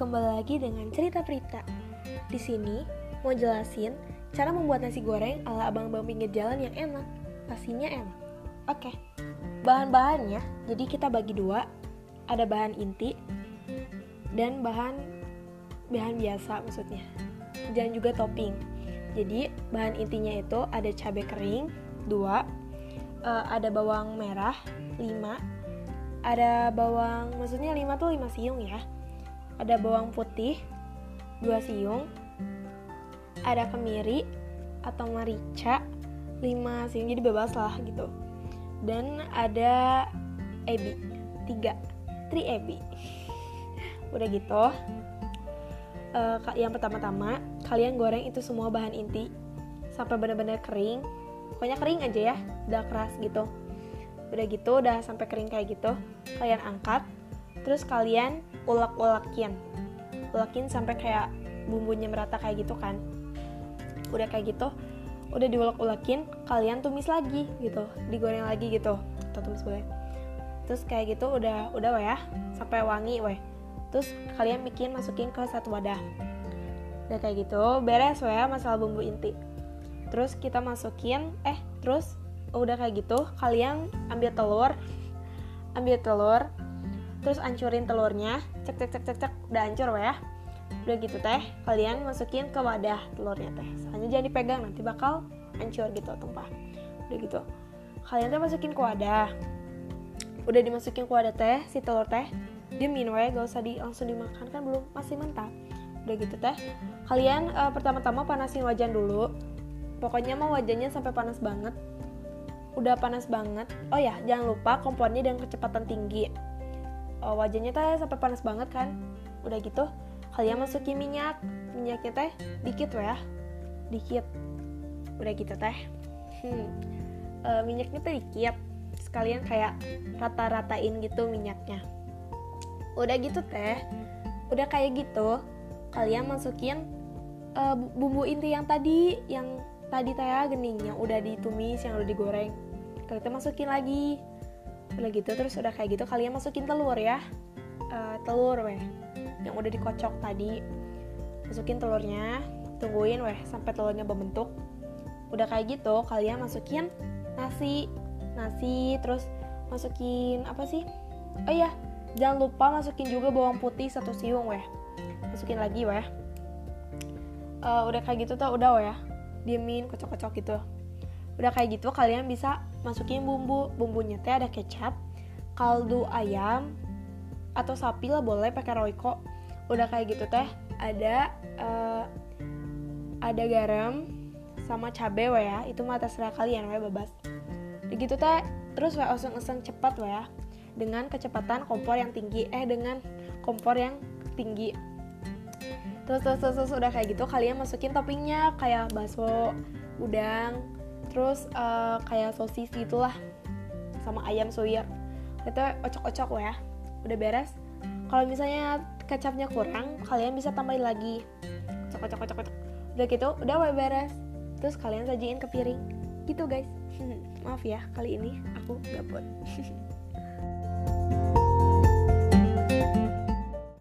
kembali lagi dengan cerita Prita. Di sini mau jelasin cara membuat nasi goreng ala abang-abang pinggir jalan yang enak. Pastinya enak. Oke. Bahan-bahannya, jadi kita bagi dua. Ada bahan inti dan bahan bahan biasa maksudnya. Dan juga topping. Jadi bahan intinya itu ada cabai kering dua, eh, ada bawang merah 5, ada bawang maksudnya 5 tuh 5 siung ya ada bawang putih 2 siung ada kemiri atau merica 5 siung. Jadi bebas lah gitu. Dan ada ebi 3 3 ebi. Udah gitu. Uh, yang pertama-tama kalian goreng itu semua bahan inti. Sampai benar-benar kering. Pokoknya kering aja ya udah keras gitu. Udah gitu udah sampai kering kayak gitu kalian angkat terus kalian ulek-ulekin. Ulekin sampai kayak bumbunya merata kayak gitu kan. Udah kayak gitu udah diulek-ulekin kalian tumis lagi gitu digoreng lagi gitu. Atau tumis boleh. Terus kayak gitu udah udah weh ya sampai wangi weh. Terus kalian bikin masukin ke satu wadah. Udah kayak gitu beres weh ya masalah bumbu inti. Terus kita masukin eh terus udah kayak gitu kalian ambil telur ambil telur terus ancurin telurnya cek cek cek cek cek udah hancur ya. Udah gitu teh kalian masukin ke wadah telurnya teh. Soalnya jangan dipegang nanti bakal hancur gitu tumpah. Udah gitu. Kalian teh masukin ke wadah. Udah dimasukin ke wadah teh si telur teh. Diemin we gak usah di langsung dimakan kan belum masih mentah. Udah gitu teh. Kalian uh, pertama-tama panasin wajan dulu. Pokoknya mau wajannya sampai panas banget. Udah panas banget. Oh ya jangan lupa kompornya dengan kecepatan tinggi oh, wajannya teh sampai panas banget kan? Udah gitu kalian masukin minyak. Minyaknya teh dikit ya. Dikit. Udah gitu teh. Hmm. e, minyaknya teh dikit. Sekalian kayak rata-ratain gitu minyaknya. Udah gitu teh. Udah kayak gitu kalian masukin uh, bumbu inti yang tadi yang tadi teh geningnya udah ditumis yang udah digoreng. Kita masukin lagi udah gitu terus udah kayak gitu kalian masukin telur ya. Uh, telur weh. Yang udah dikocok tadi. Masukin telurnya. Tungguin weh sampai telurnya berbentuk. Udah kayak gitu kalian masukin nasi. Nasi terus masukin apa sih? Oh iya jangan lupa masukin juga bawang putih satu siung weh. Masukin lagi weh. Uh, udah kayak gitu tuh udah weh. Diemin kocok-kocok gitu. Udah kayak gitu kalian bisa masukin bumbu. Bumbunya teh ada kecap kaldu ayam atau sapi lah boleh pakai royco. Udah kayak gitu teh ada uh, ada garam sama cabe wa ya. Itu mah terserah kalian wa bebas begitu teh terus wa oseng-oseng cepat wa ya. Dengan kecepatan kompor yang tinggi. Eh dengan kompor yang tinggi. Terus terus terus, terus udah kayak gitu kalian masukin toppingnya. Kayak bakso udang terus uh, kayak sosis gitulah. Sama ayam suwir. Itu ocok-ocok ya. Udah beres. Kalau misalnya kecapnya kurang kalian bisa tambahin lagi. Ocok ocok ocok udah gitu udah udah beres. Terus kalian sajiin ke piring. Gitu guys. Maaf ya kali ini aku gabut